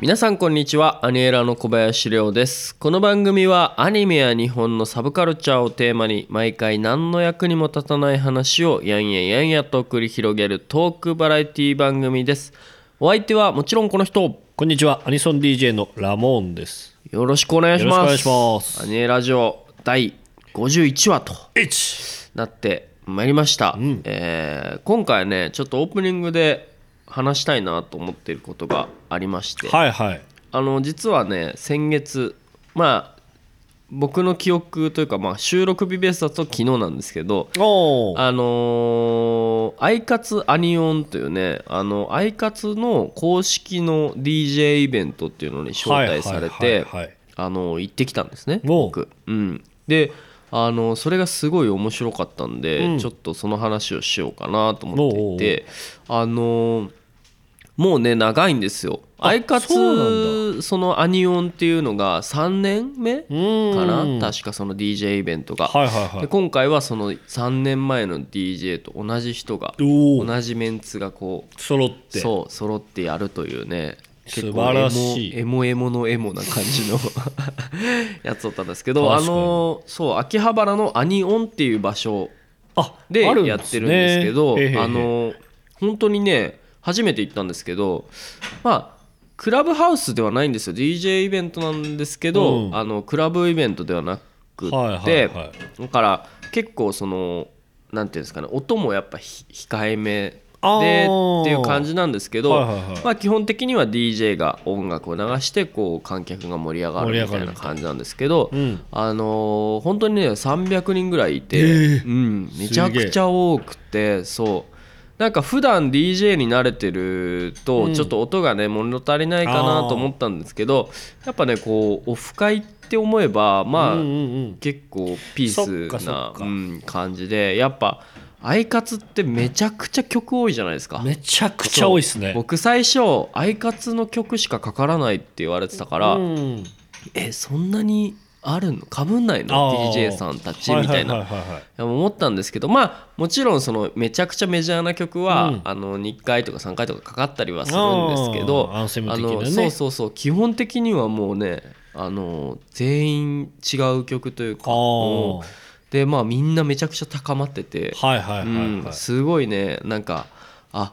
皆さんこんにちは。アニエラの小林亮です。この番組はアニメや日本のサブカルチャーをテーマに毎回何の役にも立たない話をやんややんやと繰り広げるトークバラエティ番組です。お相手はもちろんこの人。こんにちは、アニソン DJ のラモーンです。よろしくお願いします。よろしくお願いします。アニエラジオ第51話と1なってまいりました、えー今回ねちょっとオープニングで話したいなと思っていることがありまして、はいはい。あの実はね先月まあ僕の記憶というか、まあ、収録日ベースだと昨日なんですけどあのーアイカツアニオンというねあのアイカツの公式の DJ イベントっていうのに招待されて行ってきたんですね僕、うん、であのそれがすごい面白かったんで、うん。ちょっとその話をしようかなと思っていてあのもうね長いんですよ。あアイカツそのアニオンっていうのが3年目かな？確かその DJ イベントが、はいはいはい。で今回はその3年前の DJ と同じ人が。同じメンツがこう揃って。そう揃ってやるというね。素晴らしい。エモエモのエモな感じの やつだったんですけどあのそう秋葉原のアニオンっていう場所あでやってるんですけどあの本当にね初めて行ったんですけどまあクラブハウスではないんですよ。DJ イベントなんですけど、うん。あのクラブイベントではなくって、はいはいはい。だから結構そのなんていうんですかね音もやっぱひ控えめでっていう感じなんですけど、はいはいはい。まあ、基本的には DJ が音楽を流してこう観客が盛り上がるみたいな感じなんですけど、うん。あのー本当にね300人ぐらいいて、えー。うん、めちゃくちゃ多くてそうなんか普段 DJ に慣れてるうん。とちょっと音がね物足りないかなと思ったんですけどやっぱねこうオフ会って思えばまあ、結構ピースな感じでやっぱアイカツってめちゃくちゃ曲多いじゃないですか。めちゃくちゃ多いっすね。僕最初アイカツの曲しかかからないって言われてたから、うん。えそんなにあるの？かぶんないあのー DJ さんたちみたいな。思ったんですけどまあもちろんそのめちゃくちゃメジャーな曲は、うん。あの2回とか3回とかかかったりはするんですけどあのそうそうそう基本的にはもうねあの全員違う曲というかでまあみんなめちゃくちゃ高まってて。すごいねなんかあ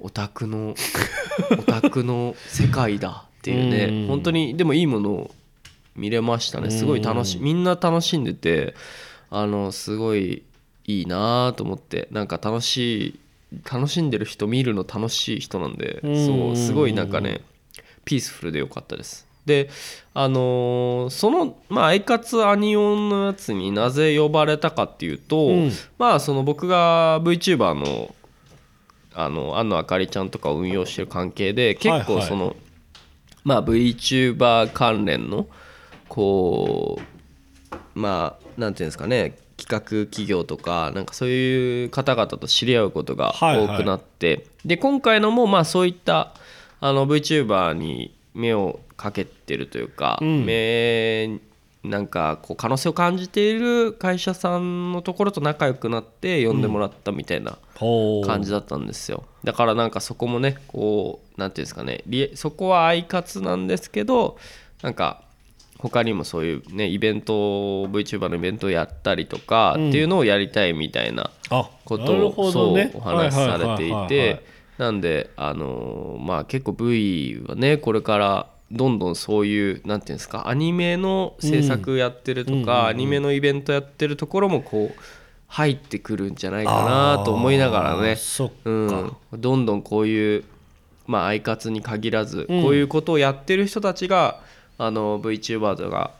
オタクの オタクの世界だっていうね。うん。本当にでもいいものを見れましたね。すごい楽しい。みんな楽しんでてあのすごいいいなと思ってなんか楽しい楽しんでる人見るの楽しい人なんでうん。そうすごいなんかねピースフルでよかったです。であのーそのまあアイカツアニオンのやつになぜ呼ばれたかっていうと、うん。まあその僕が VTuber のあの安野あかりちゃんとかを運用してる関係で結はいはい。構その、まあ VTuber 関連のこうまあなんていうんですかね企画企業とかなんかそういう方々と知り合うことがはいはい。多くなって、で今回のもまあそういったあの VTuber に目をかけてるというか、うん。目なんかこう可能性を感じている会社さんのところと仲良くなって呼んでもらったみたいな感じだったんですよ。だからなんかそこもねこうなんていうんですかねリそこはアイカツなんですけどなんか他にもそういうねイベント VTuber のイベントをやったりとかっていうのをやりたいみたいなことをそうお話しされていて。なんであのーまあ結構 V はねこれからどんどんそういうなんていうんですかアニメの制作やってるとうんうんうんうん。かアニメのイベントやってるところもこう入ってくるんじゃないかなと思いながらね。うん、どんどんこういう、まあ、アイカツに限らず、うん。こういうことをやってる人たちがあの VTuber とか、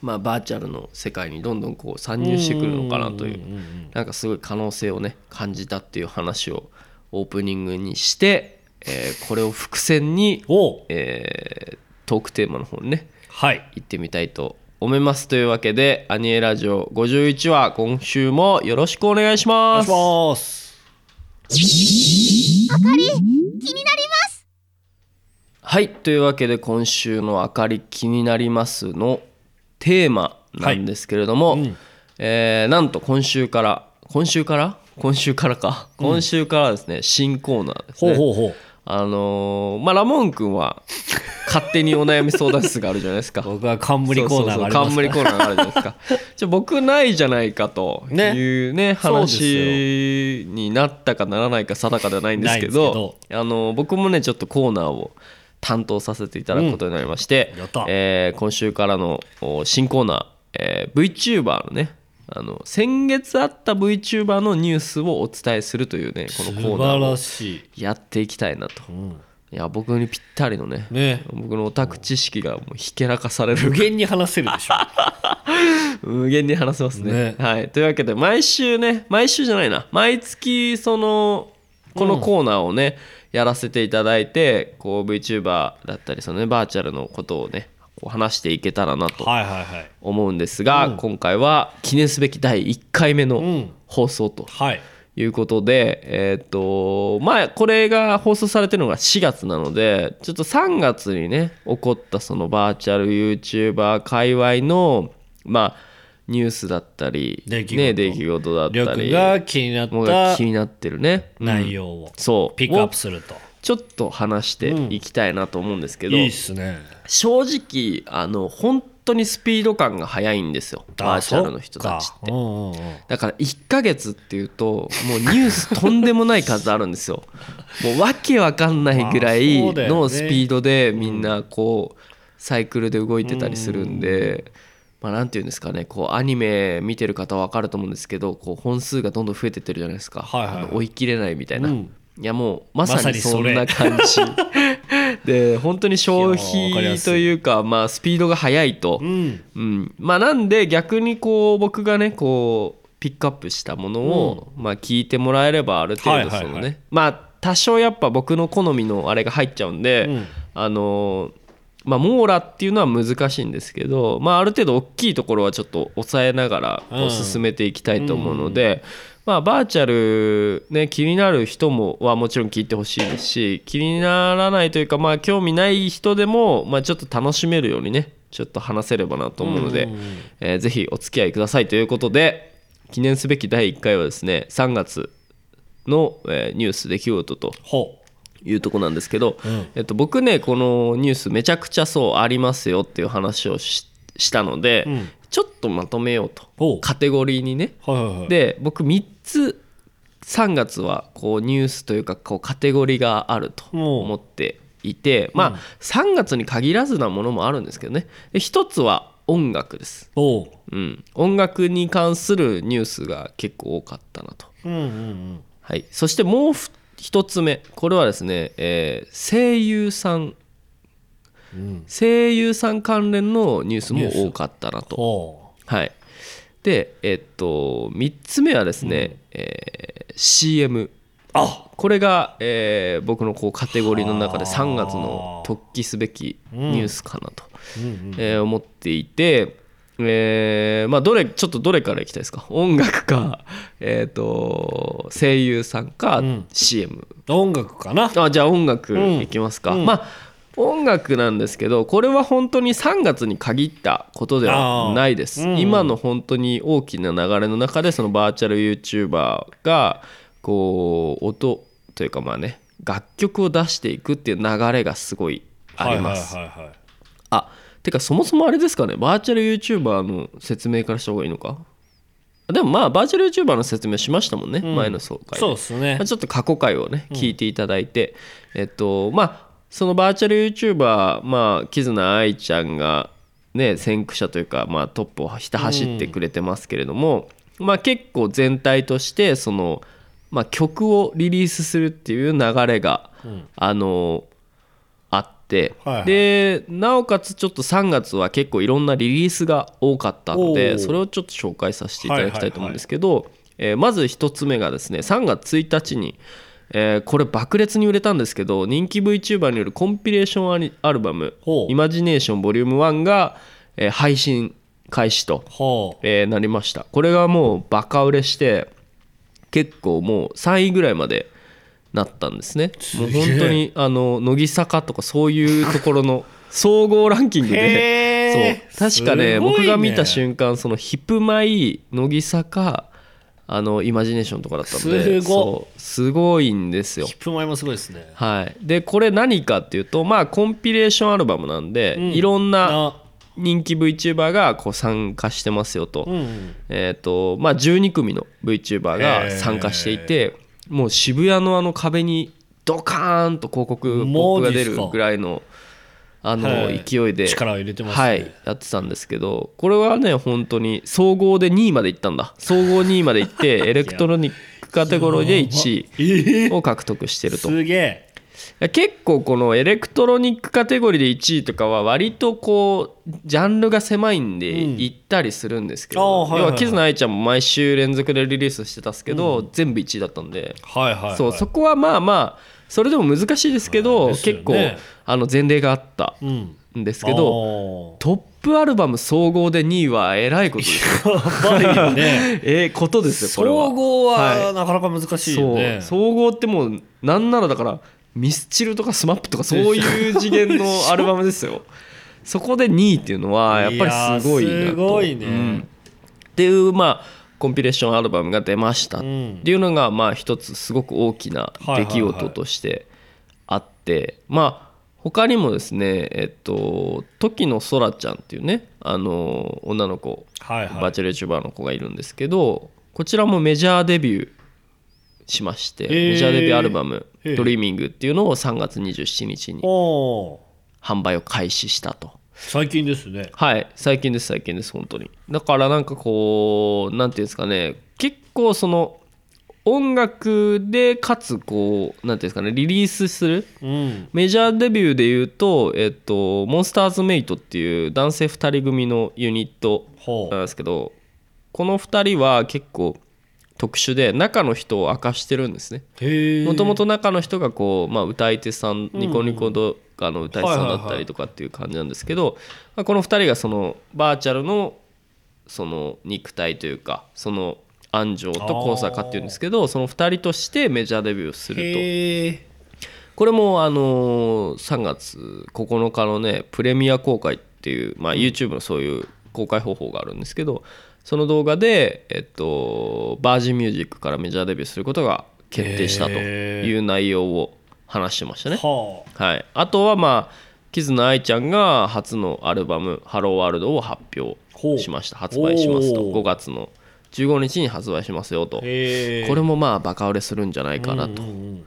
まあ、バーチャルの世界にどんどんこう参入してくるのかなといううんうんうんうんなんかすごい可能性をね感じたっていう話をオープニングにして、えーこれを伏線に、おえートークテーマの方にねはい。行ってみたいと思いますというわけで「アニエラジオ51話」今週もよろしくお願いしお願いします。ます。あかり気になりますはいというわけで今週の「あかり気になります」のテーマなんですけれども、うん。えーなんと今週から今週から？今週からか？今週からですね、新コーナーですね。ほうほうほう。あのーまあラモン君は勝手にお悩み相談室 があるじゃないですか。僕は冠コーナーがあ冠コーナーがあるじゃないですか。じゃあ僕ないじゃないかというねそうです話になったかならないか定かではないんですけどあの僕もねちょっとコーナーを担当させていただくことになりまして、うん。えー今週からのお新コーナー、えー VTuber のねあの先月あった VTuber のニュースをお伝えするというねこのコーナーをやっていきたいなと。うん、いや僕にぴったりのねね。僕のオタク知識がもうひけらかされ無る限に話せるでしょ。無限に話せますね。ね。はい、というわけで毎週ね毎週じゃないな。毎月そのこのコーナーをね、やらせていただいてこう VTuber だったりそのねバーチャルのことをねこう話していけたらなとはいはいはい。思うんですが、今回は記念すべき第1回目のん。放送とはい。いうことで、えーっとまあこれが放送されてるのが4月なのでちょっと3月にね起こったそのバーチャル YouTuber 界隈のまあニュースだったり出来事。ね、出来事だったりが気になっものがた気になってるね、うん内容をそう。ピックアッをプすると、ちょっと話していきたいなと思うんですけど、いいっすね。正直あの本当にスピード感が速いんですよ。バーチャルの人たちって。あそっかうんうんうん。だから1ヶ月っていうともうニュースとんでもない数あるんですよ。もうわけわかんないぐらいまあそうだよね。のスピードでみんなこうサイクルで動いてたりするんで。まあ、なんていうんですかねこうアニメ見てる方は分かると思うんですけどこう本数がどんどん増えてってるじゃないですか、はいはい。追い切れないみたいな、うん。いやもうまさにそんな感じ。で本当に消費というかまあスピードが速いと、うん。うん、まあなんで逆にこう僕がねこうピックアップしたものを、まあ聞いてもらえればある程度そのね、はいはいはい。まあ多少やっぱ僕の好みのあれが入っちゃうんで、うん。あのーまあ網羅っていうのは難しいんですけど、まあ、ある程度大きいところはちょっと抑えながらこう進めていきたいと思うので、まあ、バーチャル、ね、気になる人もはもちろん聞いてほしいですし気にならないというか、まあ、興味ない人でも、まあ、ちょっと楽しめるようにねちょっと話せればなと思うので、うんえーぜひお付き合いくださいということで記念すべき第1回はですね3月の、えーニュース出来事とほいうとこなんですけど、うん。えっと、僕ねこのニュースめちゃくちゃそうありますよっていう話をししたので、うん。ちょっとまとめようと。カテゴリーにね。うはいはいはい。で僕3つ3月はこうニュースというかこうカテゴリーがあると思っていてまあ3月に限らずなものもあるんですけどね。で1つは音楽です、う。ん、音楽に関するニュースが結構多かったなと。うんうんうん。はい、そしてもうふ一つ目これはですね、えー声優さん。うん。声優さん関連のニュースも多かったなと。ほはい、でえっと3つ目はですね、えー CM あ！これが、えー僕のこうカテゴリーの中で3月の突起すべきニュースかなと、うんうん。えー思っていて、えーまあ、どれちょっとどれからいきたいですか？音楽か、えー、と声優さんか、うん。CM 音楽かな。あじゃあ音楽うん。いきますか、うん。まあ音楽なんですけどこれは本当に3月に限ったことではないです、うん。今の本当に大きな流れの中でそのバーチャル YouTuber がこう音というかまあね楽曲を出していくっていう流れがすごいあります、はいはいはいはい。あてかそもそもあれですかねバーチャル YouTuber の説明からした方がいいのか？でもまあバーチャル YouTuber の説明しましたもんね、ん。前の総会で。そうですね。まあ、ちょっと過去回をね聞いていただいて、えっとまあそのバーチャル YouTuber まあキズナ愛ちゃんがね先駆者というか、まあ、トップをひた走ってくれてますけれども、まあ結構全体としてその、まあ、曲をリリースするっていう流れが、あのはいはい。でなおかつちょっと3月は結構いろんなリリースが多かったのおでー。それをちょっと紹介させていただきたいと思うんですけど、えーまず1つ目がですね3月1日に、えーこれ爆裂に売れたんですけど人気 VTuber によるコンピレーションアルバムほう「イマジネーションボリューム1が、えー配信開始と、えーなりました。これがもうバカ売れして結構もう3位ぐらいまでなったんですね。もう本当にあの乃木坂とかそういうところの 総合ランキングで。そう。確かねね。僕が見た瞬間そのヒップマイ乃木坂あのイマジネーションとかだったんで。すご。いんですよ。ヒップマイもすごいですね。はい、でこれ何かっていうとまあコンピレーションアルバムなんで、うん。いろんなあ人気 VTuber がこう参加してますよと,、うんえーとまあ、12組の VTuber が参加していてもう渋谷のあの壁にドカーンと広告ポップが出るぐらいのあのはい。勢いで、力を入れてますね。はい、やってたんですけどこれはね本当に総合で2位までいったんだ。総合2位までいって エレクトロニックカテゴリーで1位を獲得してると。すげえ。いや結構このエレクトロニックカテゴリーで1位とかは割とこうジャンルが狭いんでうん行ったりするんですけあーど、はいはいはい。要はキズナアイちゃんも毎週連続でリリースしてたんですけど、全部1位だったんで、はいはいはい。そうそこはまあまあそれでも難しいですけど、ですよね。結構あの前例があったうんんですけどどトップアルバム総合で2位はえらいことですね。ええことですよこれは。総合ははい。なかなか難しいよね。そう。総合ってもうなんならだからミスチルとかスマップとかそういう次元のアルバムですよ。そこで2位っていうのはやっぱりすごいな。とすごいね。うん。っていうまあコンピレーションアルバムが出ました。っうん。ていうのがまあ一つすごく大きな出来事としてあってまあ他にもですねえっとときのそらちゃんっていうねあの女の子はいはい。バーチャルチューバーの子がいるんですけどこちらもメジャーデビューしまして、へー。メジャーデビューアルバム「へー。ドリーミング」っていうのを3月27日におー。販売を開始したと。最近ですね。はい最近です最近です本当に。だからなんかこうなんていうんですかね結構その音楽でかつこうなんていうんですかねリリースするうん。メジャーデビューでいうと、えっと、モンスターズメイトっていう男性2人組のユニットほなんですけどこの2人は結構特殊で中の人を明かしてるんですね。もともと中の人がこう、まあ、歌い手さんニコニコ動画の歌い手さんだったりとかっていう感じなんですけど、まあ、この2人がそのバーチャルのその肉体というかその安城と高坂っていうんですけどその2人としてメジャーデビューをすると。これもあのー3月9日のねプレミア公開っていう、まあ、YouTube のそういう公開方法があるんですけどその動画で、えっと、バージンミュージックからメジャーデビューすることが決定したという内容を話してましたね。ははい、あとはまあキズナアイちゃんが初のアルバム「ハローワールド」を発表しました。発売しますと。おー5月の15日に発売しますよと。これもまあバカ売れするんじゃないかなと。うんうん。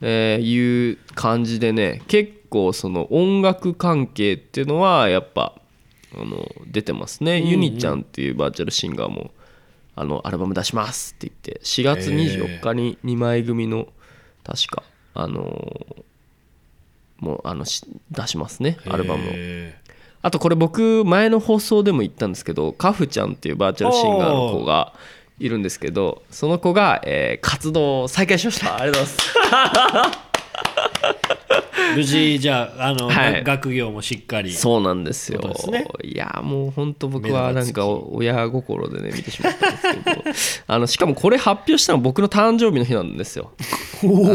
えーいう感じでね結構その音楽関係っていうのはやっぱあの出てますね、ユニちゃんっていうバーチャルシンガーもあのアルバム出しますって言って4月24日に2枚組の確かあのーもうあのし出しますねアルバムを。へあとこれ僕前の放送でも言ったんですけどカフちゃんっていうバーチャルシンガーの子がいるんですけどその子が、えー活動を再開しました。ありがとうございます。ー無事じゃああの、はい。学業もしっかり。そうなんですよ。ね。いやもう本当僕はなんか親心でね見てしまったんですけど。あのしかもこれ発表したの僕の誕生日の日なんですよ。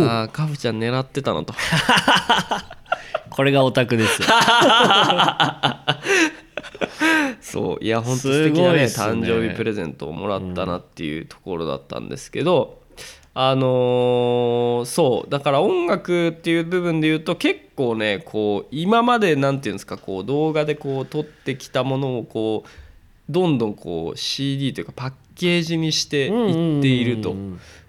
ああカフちゃん狙ってたなと。これがオタクですよ。そういや本当素敵なねね。誕生日プレゼントをもらったなっていうところだったんですけど、あのーそうだから音楽っていう部分で言うと結構ねこう今までなんていうんですかこう動画でこう撮ってきたものをこうどんどんこう CD というかパッケージにしていっていると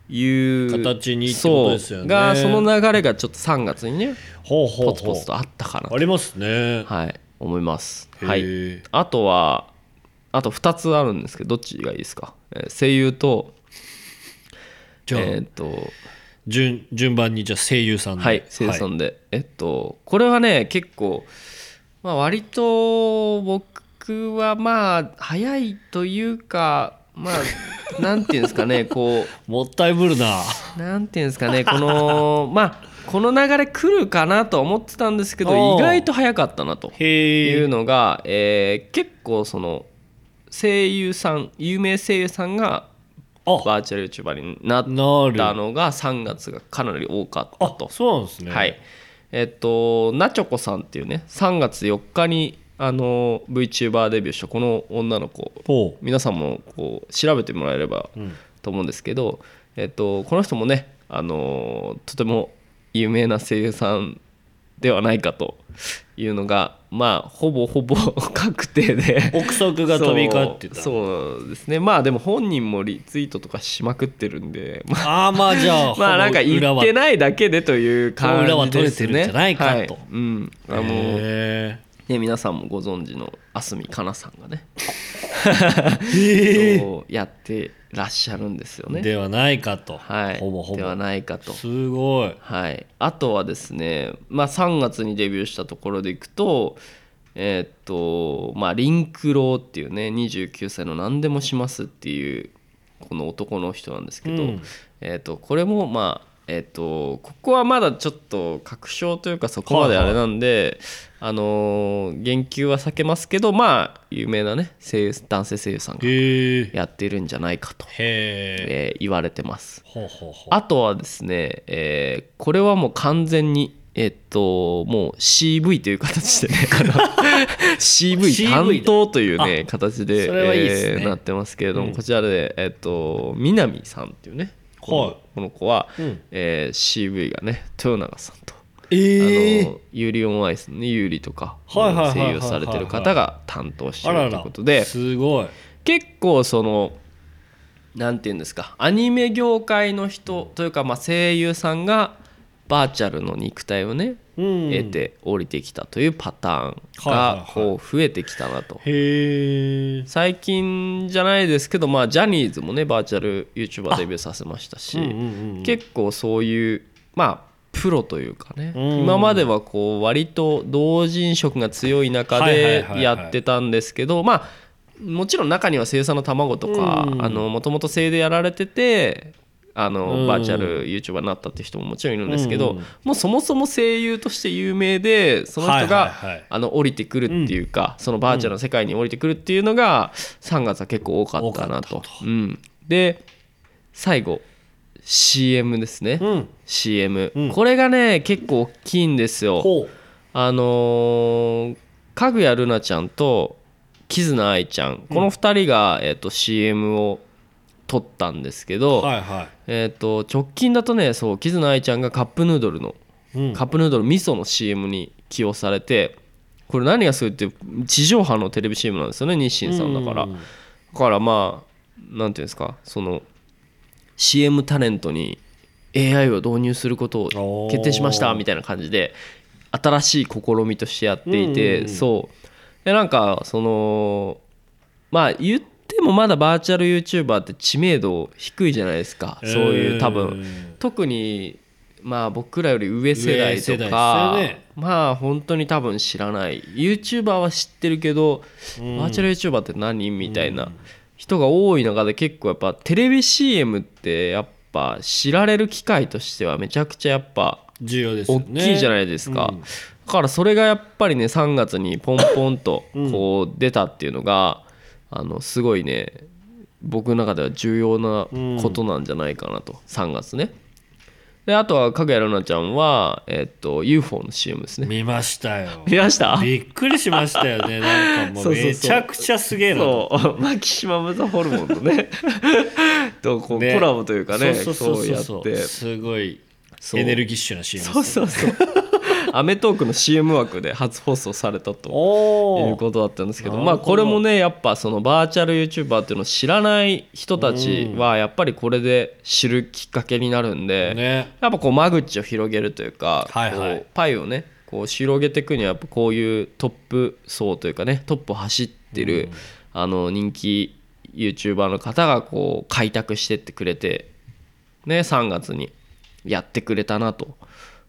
いう形にってことですよね。そうがその流れがちょっと3月にねほうほうほう。ポツポツとあったかなとありますね。はい思います。はい、あとはあと2つあるんですけどどっちがいいですか、えー声優とじゃあ、えーっと順順番にじゃあ声優さんで。はい声優さんで、えっとこれはね結構、まあ、割と僕はまあ早いというかまあ なんていうんですかねこもったいぶるな。うなんていうんですかねこの まあこの流れ来るかなとは思ってたんですけど意外と早かったなと。いうのが、えー結構その声優さん有名声優さんがあバーチャル YouTuber になったのが3月がかなり多かったあと。そうなんですね。はい。えっとなちょこさんっていうね3月4日にあの VTuber デビューしたこの女の子。ほ皆さんもこう調べてもらえればうん。と思うんですけど、えっと、この人もね、あのとても有名な声優さんではないかというのがまあほぼほぼ確定で。憶測が飛び交ってた。そうそうですね。まあでも本人もリツイートとかしまくってるんで。まあああまあじゃあ まあなんか言っていないだけでという感裏はじですね。取れてるんじゃないかと。はい。うん。あのへね皆さんもご存知の蓮見香奈さんがねえやってらっしゃるんですよね。ではないかと、はい。ほぼほぼ。ではないかと。すごい。はい、あとはですね、まあ、3月にデビューしたところでいくとえーっとまあリンクローっていうね29歳の何でもしますっていうこの男の人なんですけど、うん。えーっとこれもまあえーっとここはまだちょっと確証というかそこまであれなんで、あのー言及は避けますけどまあ有名なね声優男性声優さんがやってるんじゃないかと、へええー言われてます。あとはですね、えーこれはもう完全に、えっと、もう CV という形でね、CV 担当というね、形でいいですね。えーなってますけれども、うん。こちらで、えっと、南さんっていうね、この,、はい。この子は、うん。えー CV がね、豊永さんと。ええあのユーリオンアイスのねユーリとか声優されてる方が担当してるということですごい。結構そのなんていうんですかアニメ業界の人というかまあ声優さんがバーチャルの肉体をね、うん得て降りてきたというパターンがこう増えてきたなと。最近じゃないですけど、まあ、ジャニーズもねバーチャル YouTuber デビューさせましたし、結構そういうまあプロというかね、うん今まではこう割と同人色が強い中でやってたんですけどまあもちろん中には声優さんの卵とかうん。もともと声でやられててあの、うん。バーチャル YouTuber になったって人ももちろんいるんですけど、うん。もうそもそも声優として有名でその人が、はいはいはいあの降りてくるっていうか、そのバーチャルの世界に降りてくるっていうのが3月は結構多かったなと。多かっ。うん、で最後 CM ですね、うん。CM、うん。これがね結構大きいんですよ。あのーかぐやるなちゃんとキズナアイちゃん。この2人が、えー、と CM を撮ったんですけど、はいはえー、と直近だとねそうキズナアイちゃんがカップヌードルのい、うん。カップヌードル味噌の CM に起用されてこれ何がすごいって地上波のテレビ CM なんですよね日清さんだから、うんだからまあなんていうんですかその CM タレントに AI を導入することを決定しましたみたいな感じで新しい試みとしてやっていて、うんそう。でなんかそのまあ言ってもまだバーチャル YouTuber って知名度低いじゃないですか、そういう多分。特にまあ僕らより上世代とか、ね。まあ本当に多分知らない。YouTuber は知ってるけど、うん。バーチャル YouTuber って何みたいな人が多い中で結構やっぱテレビ CM ってやっぱ知られる機会としてはめちゃくちゃやっぱ重要ですよ大ねきいじゃないですか、うん。だからそれがやっぱりね3月にポンポンとこう出たっていうのが、あのすごいね僕の中では重要なことなんじゃないかなと、3月ね。であとは影谷ルナちゃんは、えっと UFO の CM ですね。見ましたよ。見ました？びっくりしましたよね。なんかもうめちゃくちゃすげえなそう。マキシマム・ザ・ホルモンとね。とこうね。コラボというかねそうやって。すごいエネルギッシュな CM そうそうそうアメトークの CM 枠で初放送されたとおいうことだったんですけどまあこれもねやっぱそのバーチャル YouTuber っていうのを知らない人たちはやっぱりこれで知るきっかけになるんで、ね。やっぱこう間口を広げるというか、はいはい。こうパイをねこう広げていくにはやっぱこういうトップ層というかねトップを走ってる、あの人気 YouTuber の方がこう開拓してってくれてね3月にやってくれたなと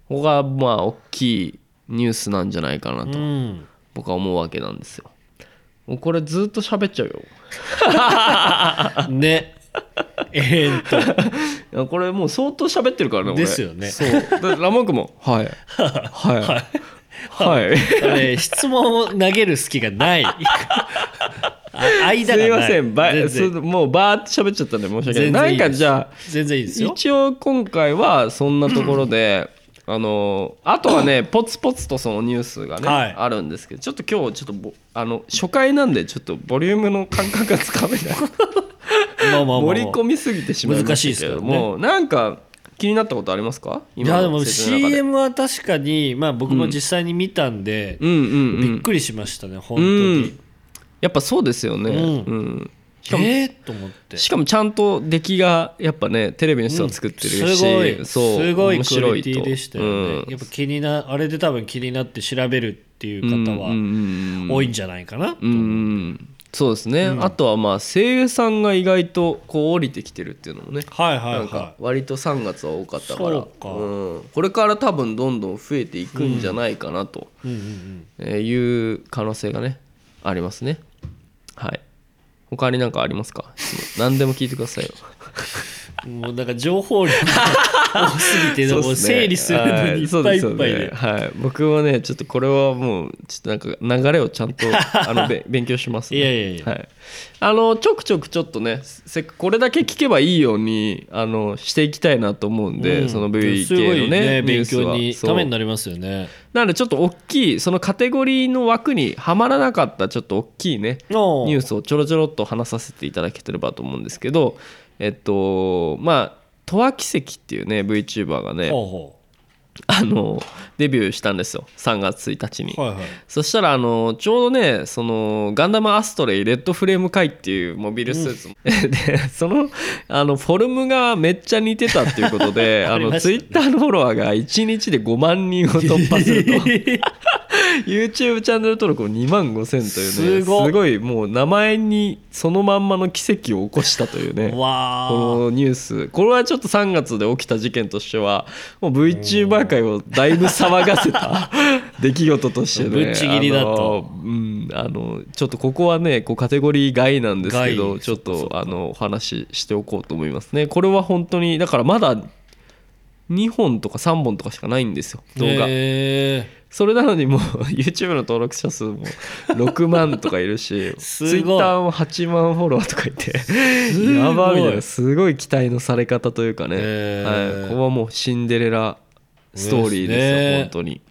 ここがまあ大きいニュースなんじゃないかなとうん。僕は思うわけなんですよ。もうこれずっと喋っちゃうよ。ね。えーっと。これもう相当喋ってるからね俺。ですよね。そう。でラモン君も「はい。はい。はい」あれ質問を投げる隙がない。あ間すがない。いません。ばもうバーって喋っちゃったんで申し訳ない。ないんかじゃあ全然いいですよ。一応今回はそんなところであのあとはね ポツポツとそのニュースがね、はい。あるんですけどちょっと今日ちょっとぼあの初回なんでちょっとボリュームの感覚がつかめない。まあまあまあまあ。盛り込みすぎてしまいましたけれども、なんか気になったことありますか？いやでも説明の中で。CM は確かにまあ僕も実際に見たんで、うんうんうん。びっくりしましたね本当うにん、やっぱそうですよね、うん。うんしかもえー、と思って。しかもちゃんと出来がやっぱねテレビの人が作ってるし、うんすごい。そうすごい面クオリテ白いとィでしたよね、うん。やっぱ気になあれで多分気になって調べるっていう方うんうんはうん。多いんじゃないかなとうんうんそうですね、あとはまあ声優さんが意外とこう降りてきてるっていうのもね。はいはいなんかは割と3月は多かったから。そうか。ん、これから多分どんどん増えていくんじゃないかなとい、うんうん。えーいう可能性がねありますね。はい他に何かありますか？質 問何でも聞いてくださいよ、もうなんか情報量が多すぎてもう整理するのにいっぱいいっぱいで。はい、はい。僕もねちょっとこれはもうちょっとなんか流れをちゃんとあのべ勉強します、ね、いやいやいや。はい、あのちょくちょくちょっとねせこれだけ聞けばいいようにあのしていきたいなと思うんで、うん。その V すごい系のねね勉強にためになりますよね。なのでちょっと大きいそのカテゴリーの枠にはまらなかったちょっと大きいねおニュースをちょろちょろっと話させていただけてればと思うんですけどえっとまあ十和奇跡っていうね VTuber がねあのデビューしたんですよ。3月1日に、うはいはい。そしたらあのちょうどねそのガンダムアストレイレッドフレーム回っていうモビルスーツ、でそのあのフォルムがめっちゃ似てたっていうことで あね。のツイッターのフォロワーが1日で5万人を突破すると YouTube チャンネル登録を2万5000というねすごいもう名前にそのまんまの奇跡を起こしたというね わこのニュース。これはちょっと3月で起きた事件としてはもう VTuber 界をだいぶ騒がせた 出来事としてねぶっちぎりだと。あのうん、あのちょっとここはねこうカテゴリー外なんですけど外ちょっとあのお話ししておこうと思いますね。これは本当にだからまだ2本とか3本とかしかないんですよ動画、へそれなのにもう YouTube の登録者数も6万とかいるし Twitter も8万フォロワーとかいてやばみたいなすごい期待のされ方というかね、はい、ここはもうシンデレラストーリーですよ、ですね本当に。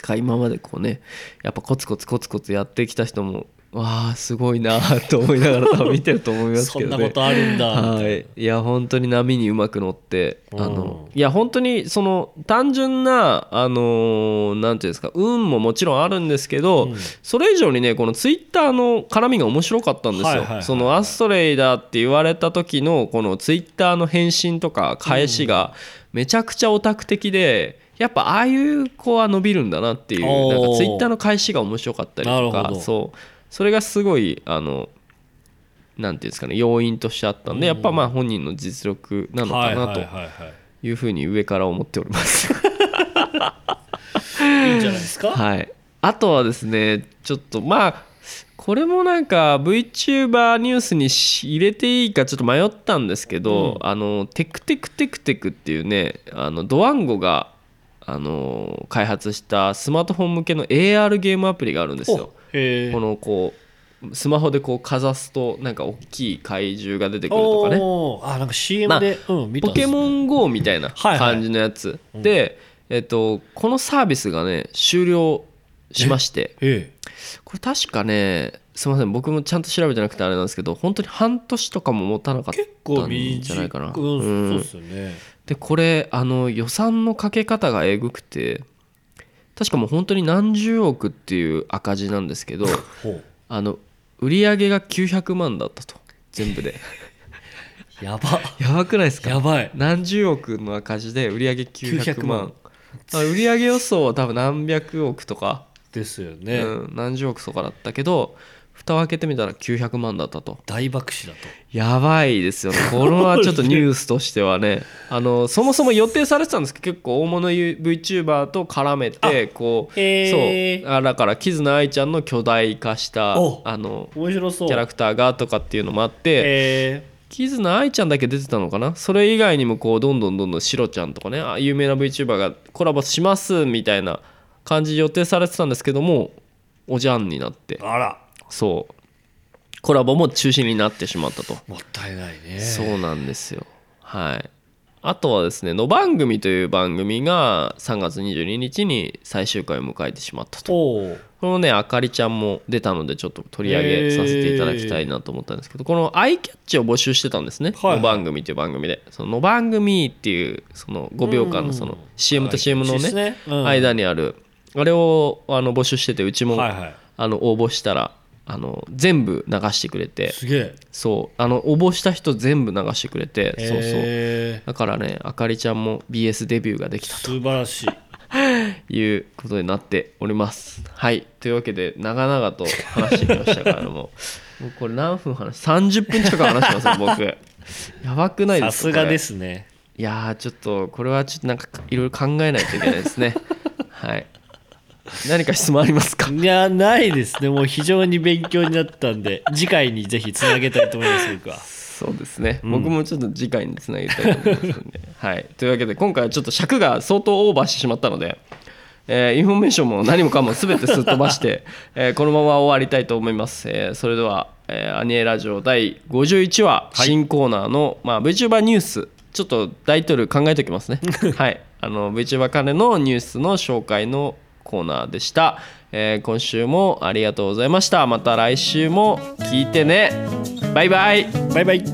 か今までこうねやっぱコツコツコツコツやってきた人もわあすごいなと思いながら多分見てると思いますけどね。そんなことあるんだはい、いや本当に波にうまく乗ってあうん。のいや本当にその単純なあのーなんていうんですか運ももちろんあるんですけど、うん。それ以上にねこのツイッターの絡みが面白かったんですよ、はいはいはい。はいそのアストレイだって言われた時のこのツイッターの返信とか返しがめちゃくちゃオタク的でやっぱああいう子は伸びるんだなっていうなんかツイッターの返しが面白かったりとかそうそれがすごいあのなんていうんですかね要因としてあったんでやっぱまあ本人の実力なのかなとはいうふうに上から思っております。いいんじゃないですか？はい、あとはですねちょっとまあこれもなんか VTuber ニュースにし入れていいかちょっと迷ったんですけど、あのテクテクテクテクっていうねあのドワンゴがあの開発したスマートフォン向けの AR ゲームアプリがあるんですよ。このこうスマホでこうかざすとなんか大きい怪獣が出てくるとかね。あなんか CM で、うん見たんポケモン GO みたいなはいはい。感じのやつ、で、えっと、このサービスがね終了しまして。えこれ確かねすみません。僕もちゃんと調べてなくてあれなんですけど本当に半年とかも持たなかっえ結構たんじゃないかな、うんうん。そうですよね。でこれあの予算のかけ方がえぐくて確かもう本当に何十億っていう赤字なんですけどあの売り上げが900万だったと。全部で。やば。やばくないですか？やばい。何十億の赤字で売り上げ900 900万万。あ売り上げ予想は多分何百億とか、ですよね、うん、何十億とかだったけど蓋を開けてみたら900万だったと。大爆死だと。やばいですよね。これはちょっとニュースとしてはね。あのそもそも予定されてたんですけど結構大物 VTuber と絡めてこうそう。あだからキズナアイちゃんの巨大化したおあの面白そう。キャラクターがとかっていうのもあってえキズナアイちゃんだけ出てたのかな？それ以外にもこうどんどんどんどんシロちゃんとかねあ有名な VTuber がコラボしますみたいな感じで予定されてたんですけどもおじゃんになって。ー、あらそう。コラボも中止になってしまったと、もったいないね。そうなんですよ。はい。あとはですね「の番組」という番組が3月22日に最終回を迎えてしまったと。このねあかりちゃんも出たのでちょっと取り上げさせていただきたいなと思ったんですけどこのアイキャッチを募集してたんですね「はい。はいの番組」という番組で「そのの番組」っていうその5秒間のその CM と CM のね。ね間にあるあれをあの募集しててうちもあの応募したらあの全部流してくれて。すげえ。そう。あの応募した人全部流してくれて。そうそう。へだからねあかりちゃんも BS デビューができたー素晴らしい。と いうことになっております。はい。というわけで長々と話してきましたからも。う もうこれ何分話し30分近く話してますよ僕。やばくないですか？さすがですね。いやーちょっとこれはちょっとなんかいろいろ考えないといけないですね。はい何か質問ありますか？いやないです。ねもう非常に勉強になったんで次回にぜひつなげたいと思います僕は。そうですね、僕もちょっと次回につなげたいと思いますので、はい、というわけで今回はちょっと尺が相当オーバーしてしまったので、えーインフォメーションも何もかも全てすっ飛ばして、えーこのまま終わりたいと思います、えーそれでは、えーあにえらじお第51話新コーナーの、まあ、VTuber ニュースちょっとタイトル考えておきますね。はい。あの VTuber 関連のニュースの紹介のコーナーでした、えー今週もありがとうございました。また来週も聞いてね。バイバイ。バイバイ